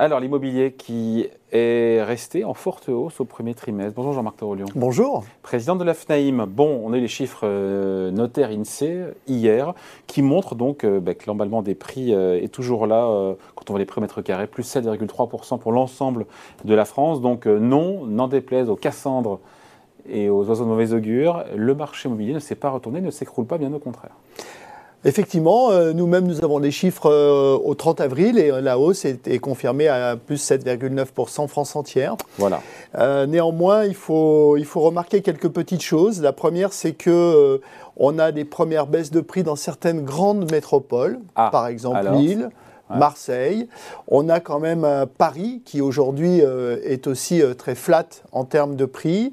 Alors, l'immobilier qui est resté en forte hausse au premier trimestre. Bonjour Jean-Marc Torolion. Bonjour. Président de la FNAIM. Bon, on a eu les chiffres euh, notaires INSEE hier qui montrent donc euh, bah, que l'emballement des prix euh, est toujours là quand on voit les prix au mètre carré, plus 7,3% pour l'ensemble de la France. Donc non, n'en déplaise aux Cassandres et aux oiseaux de mauvais augure, le marché immobilier ne s'est pas retourné, ne s'écroule pas, bien au contraire. Effectivement, euh, nous-mêmes, nous avons des chiffres euh, au 30 avril et euh, la hausse est, confirmée à plus 7,9% France entière. Voilà. néanmoins, il faut, il faut remarquer quelques petites choses. La première, c'est que on a des premières baisses de prix dans certaines grandes métropoles, ah, par exemple Lille. Marseille. On a quand même Paris qui aujourd'hui est aussi très flat en termes de prix.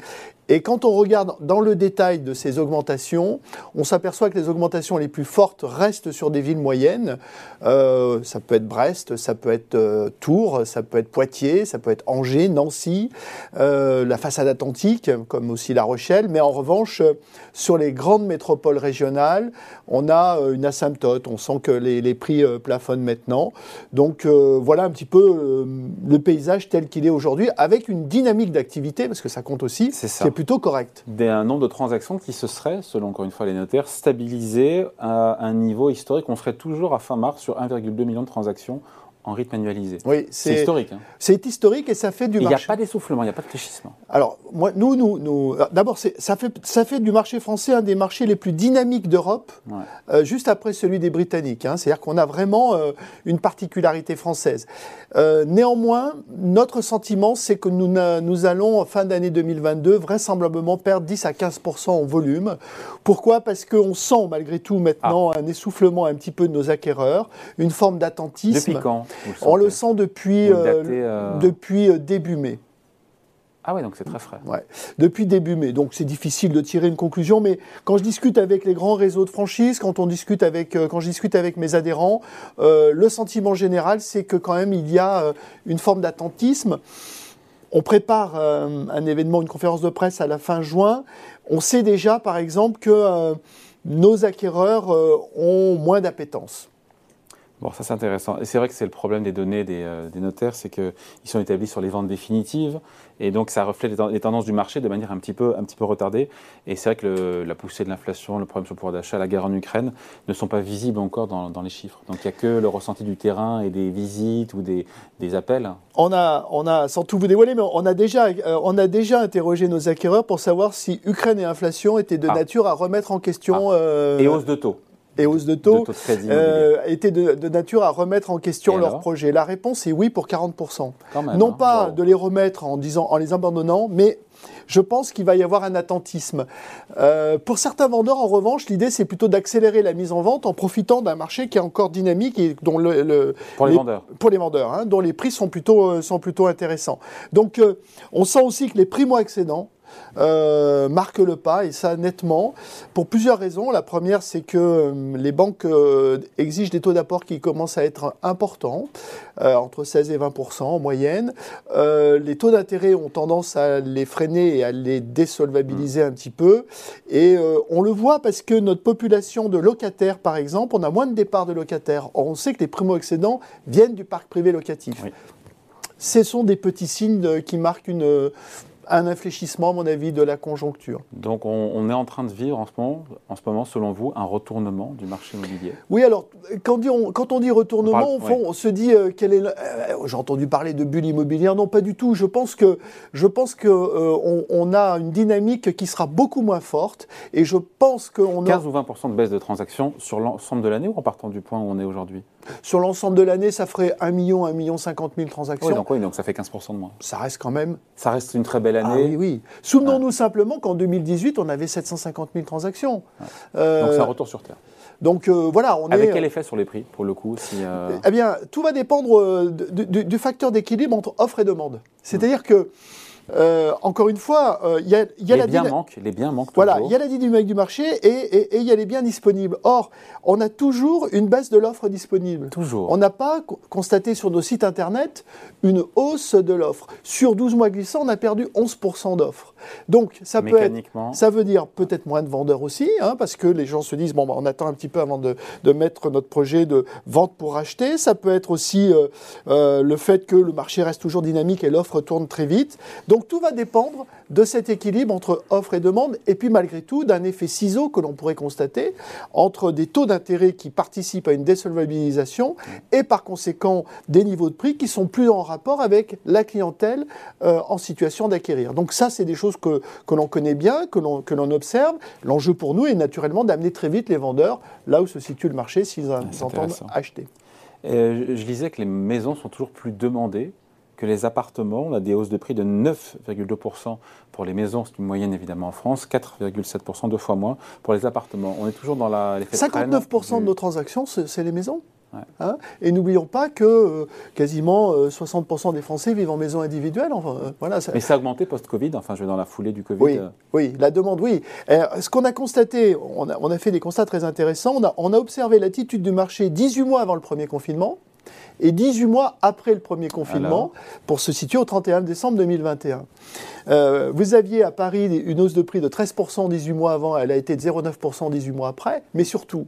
Et quand on regarde dans le détail de ces augmentations, on s'aperçoit que les augmentations les plus fortes restent sur des villes moyennes. Euh, ça peut être Brest, ça peut être euh, Tours, ça peut être Poitiers, ça peut être Angers, Nancy, euh, la façade atlantique, comme aussi La Rochelle. Mais en revanche, sur les grandes métropoles régionales, on a une asymptote. On sent que les, les prix plafonnent maintenant. Donc voilà un petit peu le paysage tel qu'il est aujourd'hui, avec une dynamique d'activité, parce que ça compte aussi. C'est ça plutôt correct. Un nombre de transactions qui se serait, selon encore une fois les notaires, stabilisé à un niveau historique. On serait toujours à fin mars sur 1,2 million de transactions en rythme annualisé. Oui, c'est historique. Hein. C'est historique et ça fait du marché. Il n'y a pas d'essoufflement, il n'y a pas de fléchissement. Alors, moi, nous, nous, nous d'abord, ça fait, ça fait du marché français un des marchés les plus dynamiques d'Europe, euh, juste après celui des Britanniques. Hein. C'est-à-dire qu'on a vraiment euh, une particularité française. Euh, néanmoins, notre sentiment, c'est que nous, nous allons, en fin d'année 2022, vraisemblablement perdre 10 à 15% en volume. Pourquoi? Parce qu'on sent, malgré tout, maintenant, ah. un essoufflement un petit peu de nos acquéreurs, une forme d'attentisme. Depuis quand on le sent depuis, euh, euh, depuis euh, début mai. Ah oui, donc c'est très frais. Ouais. Depuis début mai. Donc c'est difficile de tirer une conclusion, mais quand je discute avec les grands réseaux de franchise, quand, on discute avec, quand je discute avec mes adhérents, le sentiment général, c'est que quand même il y a une forme d'attentisme. On prépare un événement, une conférence de presse à la fin juin. On sait déjà, par exemple, que nos acquéreurs ont moins d'appétence. Bon, ça c'est intéressant. Et c'est vrai que c'est le problème des données des, euh, notaires, c'est qu'ils sont établis sur les ventes définitives, et donc ça reflète les, tendances du marché de manière un petit peu, un petit peu retardée. Et c'est vrai que la poussée de l'inflation, le problème sur le pouvoir d'achat, la guerre en Ukraine ne sont pas visibles encore dans, les chiffres. Donc il n'y a que le ressenti du terrain et des visites ou des, appels. On a, on a, sans tout vous dévoiler, mais on a déjà, euh, on a déjà interrogé nos acquéreurs pour savoir si Ukraine et inflation étaient de ah. nature à remettre en question. Ah. Euh, et hausse de taux et hausse de taux, euh, étaient de, nature à remettre en question leur projet La réponse est oui pour 40%. non hein. pas de les remettre en, disant, en les abandonnant, mais je pense qu'il va y avoir un attentisme. Euh, pour certains vendeurs, en revanche, l'idée c'est plutôt d'accélérer la mise en vente en profitant d'un marché qui est encore dynamique et dont le, pour les, vendeurs, pour les vendeurs, hein, dont les prix sont plutôt euh, sont plutôt intéressants. Donc, euh, on sent aussi que les primo excédents euh, marque le pas, et ça nettement, pour plusieurs raisons. La première, c'est que euh, les banques euh, exigent des taux d'apport qui commencent à être importants, entre 16 et 20% en moyenne. les taux d'intérêt ont tendance à les freiner et à les désolvabiliser un petit peu. Et on le voit parce que notre population de locataires, par exemple, on a moins de départs de locataires. Or, on sait que les primo-excédents viennent du parc privé locatif. Ce sont des petits signes qui marquent une un infléchissement, à mon avis, de la conjoncture. Donc on, est en train de vivre en ce, moment, en ce moment, selon vous, un retournement du marché immobilier? Oui, alors quand, on, quand on dit retournement, on, se dit euh, quel est. Euh, j'ai entendu parler de bulle immobilière, non pas du tout. Je pense que je pense que euh, on, a une dynamique qui sera beaucoup moins forte, et je pense qu'on 15 ou 20 de baisse de transactions sur l'ensemble de l'année ou en partant du point où on est aujourd'hui? Sur l'ensemble de l'année, ça ferait 1 million, 1 million 50 000 transactions. Oui, donc, oui, donc ça fait 15% de moins. Ça reste quand même. Ça reste une très belle année. Ah, oui, oui. Souvenons-nous simplement qu'en 2018, on avait 750 000 transactions. Euh, donc c'est un retour sur Terre. Donc euh, voilà, on Avec quel effet sur les prix, pour le coup si, euh, Eh bien, tout va dépendre du facteur d'équilibre entre offre et demande. C'est-à-dire que euh, encore une fois, euh, il y a, y a les la biens manquent, les biens manquent. Voilà, il y a la dynamique du marché et il y a les biens disponibles. Or, on a toujours une baisse de l'offre disponible. Toujours. On n'a pas constaté sur nos sites internet une hausse de l'offre. Sur 12 mois glissants, on a perdu 11% d'offres. Donc, ça peut être, ça veut dire peut-être moins de vendeurs aussi, hein, parce que les gens se disent bon, bah, on attend un petit peu avant de, de, mettre notre projet de vente pour acheter. Ça peut être aussi euh, le fait que le marché reste toujours dynamique et l'offre tourne très vite. Donc, tout va dépendre de cet équilibre entre offre et demande, et puis malgré tout d'un effet ciseau que l'on pourrait constater entre des taux d'intérêt qui participent à une désolvabilisation et par conséquent des niveaux de prix qui sont plus en rapport avec la clientèle euh, en situation d'acquérir. Donc ça, c'est des choses que, que l'on connaît bien, que l'on observe. L'enjeu pour nous est naturellement d'amener très vite les vendeurs là où se situe le marché s'ils s'entendent acheter. je lisais que les maisons sont toujours plus demandées que les appartements. On a des hausses de prix de 9,2% pour les maisons, c'est une moyenne évidemment en France, 4,7%, deux fois moins pour les appartements. On est toujours dans la. 59% de nos transactions, c'est les maisons Hein et n'oublions pas que euh, quasiment 60% euh, des Français vivent en maison individuelle. Enfin, euh, voilà, ça... Mais ça a augmenté post-Covid, enfin je vais dans la foulée du Covid. Oui, oui la demande, oui. ce qu'on a constaté, on a, on a, fait des constats très intéressants, on a, on a observé l'attitude du marché 18 mois avant le premier confinement et 18 mois après le premier confinement, pour se situer au 31 décembre 2021. Euh, vous aviez à Paris une hausse de prix de 13% 18 mois avant, elle a été de 0,9% 18 mois après, mais surtout,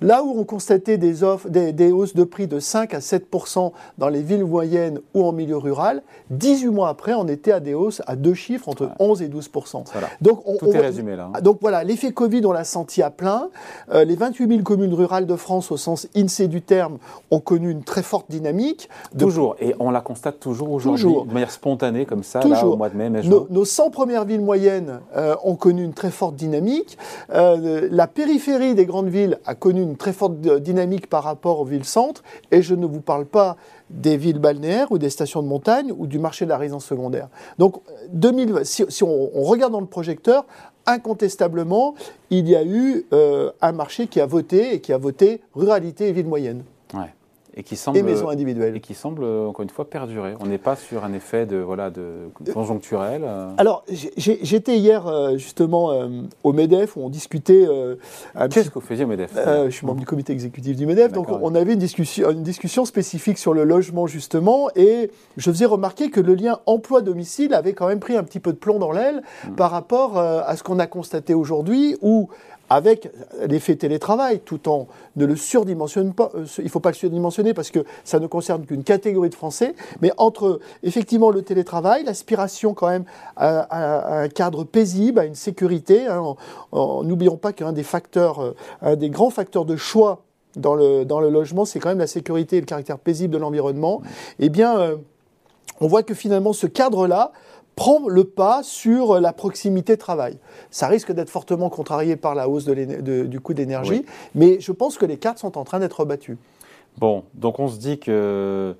là où on constatait des, offres, des, hausses de prix de 5 à 7% dans les villes moyennes ou en milieu rural, 18 mois après, on était à des hausses à deux chiffres, entre 11 et 12%. Donc, on, Tout est résumé là. Hein. Donc voilà, l'effet Covid, on l'a senti à plein. Euh, les 28 000 communes rurales de France, au sens INSEE du terme, ont connu une très forte dynamique. Toujours, et on la constate toujours aujourd'hui, de manière spontanée, comme ça, là, au mois de mai, mai nos, 100 premières villes moyennes euh, ont connu une très forte dynamique. Euh, la périphérie des grandes villes a connu une très forte dynamique par rapport aux villes-centres. Et je ne vous parle pas des villes balnéaires ou des stations de montagne ou du marché de la résidence secondaire. Donc, 2000, si, on, regarde dans le projecteur, incontestablement, il y a eu euh, un marché qui a voté et qui a voté ruralité et ville moyenne. Ouais et qui semble, maisons individuelles. Et qui semble, encore une fois, perdurer. On n'est pas sur un effet de, voilà, de conjoncturel. Euh. Alors, j'étais hier, euh, justement, euh, au MEDEF, où on discutait... Qu'est-ce que vous faisiez au MEDEF Je suis membre du comité exécutif du MEDEF, donc on avait une discussion, une discussion spécifique sur le logement, justement, et je faisais remarquer que le lien emploi-domicile avait quand même pris un petit peu de plomb dans l'aile mmh. par rapport à ce qu'on a constaté aujourd'hui, où avec l'effet télétravail, tout en ne le surdimensionne pas, euh, il ne faut pas le surdimensionner parce que ça ne concerne qu'une catégorie de Français, mais entre effectivement le télétravail, l'aspiration quand même à, un cadre paisible, à une sécurité, hein, n'oublions pas qu'un des facteurs, euh, un des grands facteurs de choix dans le, dans le logement, c'est quand même la sécurité et le caractère paisible de l'environnement, eh bien, euh, on voit que finalement ce cadre-là, prend le pas sur la proximité travail. Ça risque d'être fortement contrarié par la hausse du coût d'énergie, mais je pense que les cartes sont en train d'être rebattues. Bon, donc on se dit que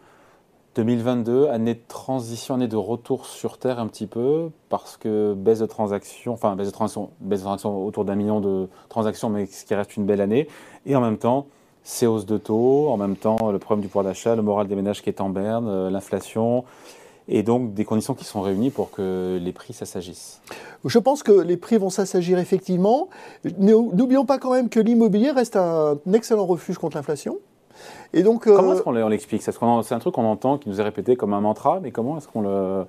2022, année de transition, année de retour sur Terre un petit peu, parce que baisse de transactions, enfin baisse de transactions, baisse de transactions autour d'un million de transactions, mais ce qui reste une belle année, et en même temps, ces hausses de taux, en même temps le problème du pouvoir d'achat, le moral des ménages qui est en berne, euh, l'inflation, et donc des conditions qui sont réunies pour que les prix s'assagissent. Je pense que les prix vont s'assagir effectivement. N'oublions pas quand même que l'immobilier reste un excellent refuge contre l'inflation. Et donc, euh, comment est-ce qu'on l'explique? C'est un truc qu'on entend, qui nous est répété comme un mantra, mais comment est-ce qu'on le,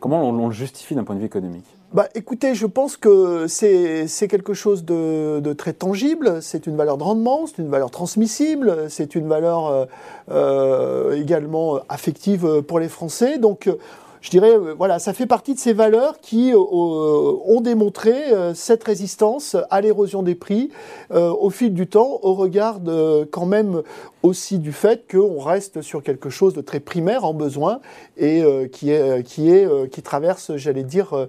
comment on, le justifie d'un point de vue économique? Bah, écoutez, je pense que c'est quelque chose de, très tangible. C'est une valeur de rendement, c'est une valeur transmissible, c'est une valeur euh, euh, également affective pour les Français. Donc, je dirais, euh, voilà, ça fait partie de ces valeurs qui euh, euh, ont démontré cette résistance à l'érosion des prix au fil du temps, au regard de, quand même aussi du fait qu'on reste sur quelque chose de très primaire en besoin et qui, est, qui, est, qui traverse, j'allais dire,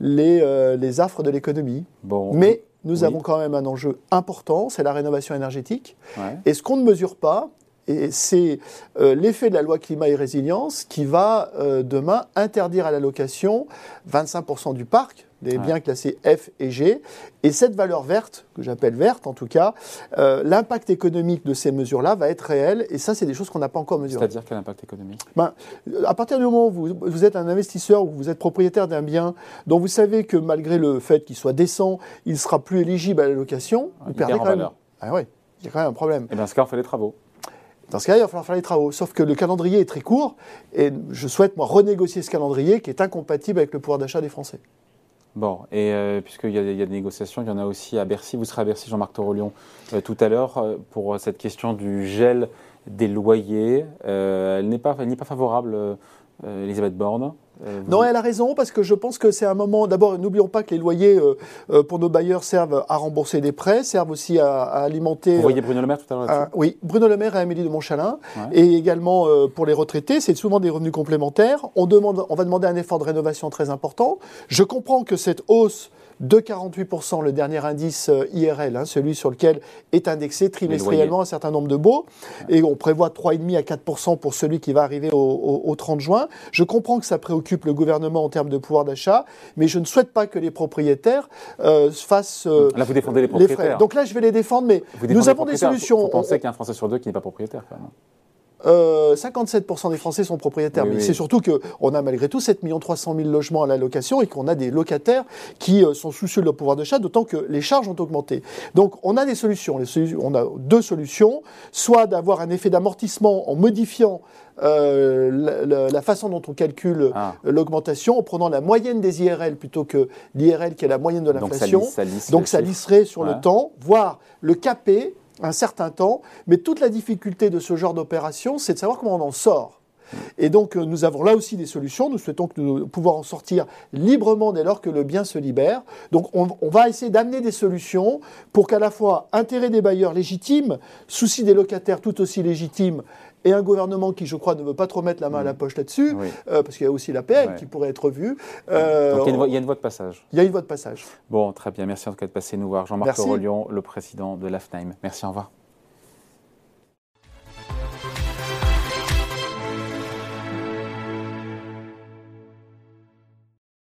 les, les affres de l'économie. Bon. Mais nous avons quand même un enjeu important, c'est la rénovation énergétique. Et ce qu'on ne mesure pas, Et c'est l'effet de la loi climat et résilience qui va demain interdire à la location 25% du parc des biens classés F et G. Et cette valeur verte, que j'appelle verte en tout cas, euh, l'impact économique de ces mesures-là va être réel. Et ça, c'est des choses qu'on n'a pas encore mesurées. C'est-à-dire quel impact économique? Ben, À partir du moment où vous, vous, êtes un investisseur ou vous êtes propriétaire d'un bien dont vous savez que malgré le fait qu'il soit décent, il sera plus éligible à la location, vous il perdez quand même. Ah oui, il y a quand même un problème. Et dans ce cas, on fait les travaux. Dans ce cas, il va falloir faire les travaux. Sauf que le calendrier est très court et je souhaite, moi, renégocier ce calendrier qui est incompatible avec le pouvoir d'achat des Français. Bon, et euh, puisqu'il y, a des négociations, il y en a aussi à Bercy. Vous serez à Bercy, Jean-Marc Torolion, euh, tout à l'heure, euh, pour cette question du gel des loyers. elle n'est pas, pas favorable, Elisabeth Borne. Euh, non, elle a raison, parce que je pense que c'est un moment. D'abord, n'oublions pas que les loyers euh, euh, pour nos bailleurs servent à rembourser des prêts, servent aussi à, alimenter. Vous voyez Bruno Le Maire tout à l'heure Oui, Bruno Le Maire et Amélie de Montchalin. Et également pour les retraités, c'est souvent des revenus complémentaires. On, demande, on va demander un effort de rénovation très important. Je comprends que cette hausse de 48%, le dernier indice euh, IRL, hein, celui sur lequel est indexé trimestriellement un certain nombre de baux. Et on prévoit 3,5 à 4% pour celui qui va arriver au, 30 juin. Je comprends que ça préoccupe le gouvernement en termes de pouvoir d'achat, mais je ne souhaite pas que les propriétaires euh, fassent. Euh, là, vous défendez les propriétaires. Donc là, je vais les défendre, mais nous avons des solutions. Vous pensez qu'il y a un Français sur deux qui n'est pas propriétaire, quand même 57% euh, des Français sont propriétaires. mais c'est surtout qu'on a malgré tout 7 300 000 logements à la location et qu'on a des locataires qui euh, sont soucieux de leur pouvoir d'achat, d'autant que les charges ont augmenté. Donc on a des solutions. On a deux solutions. Soit d'avoir un effet d'amortissement en modifiant euh, la, façon dont on calcule ah. l'augmentation en prenant la moyenne des IRL plutôt que l'IRL qui est la moyenne de l'inflation. Donc ça, lisserait sur le temps, voire le caper un certain temps, mais toute la difficulté de ce genre d'opération, c'est de savoir comment on en sort. Et donc euh, nous avons là aussi des solutions. Nous souhaitons que nous pouvoir en sortir librement dès lors que le bien se libère. Donc on, va essayer d'amener des solutions pour qu'à la fois intérêt des bailleurs légitimes, souci des locataires tout aussi légitimes, et un gouvernement qui, je crois, ne veut pas trop mettre la main à la mm. poche là-dessus, euh, parce qu'il y a aussi la PL qui pourrait être vue. Euh, Donc il y, a une voie de passage. Il y a une voie de passage. Bon, très bien. Merci en tout cas de passer nous voir. Jean-Marc Aurelion, le président de l'AFNAIM. Merci, au revoir.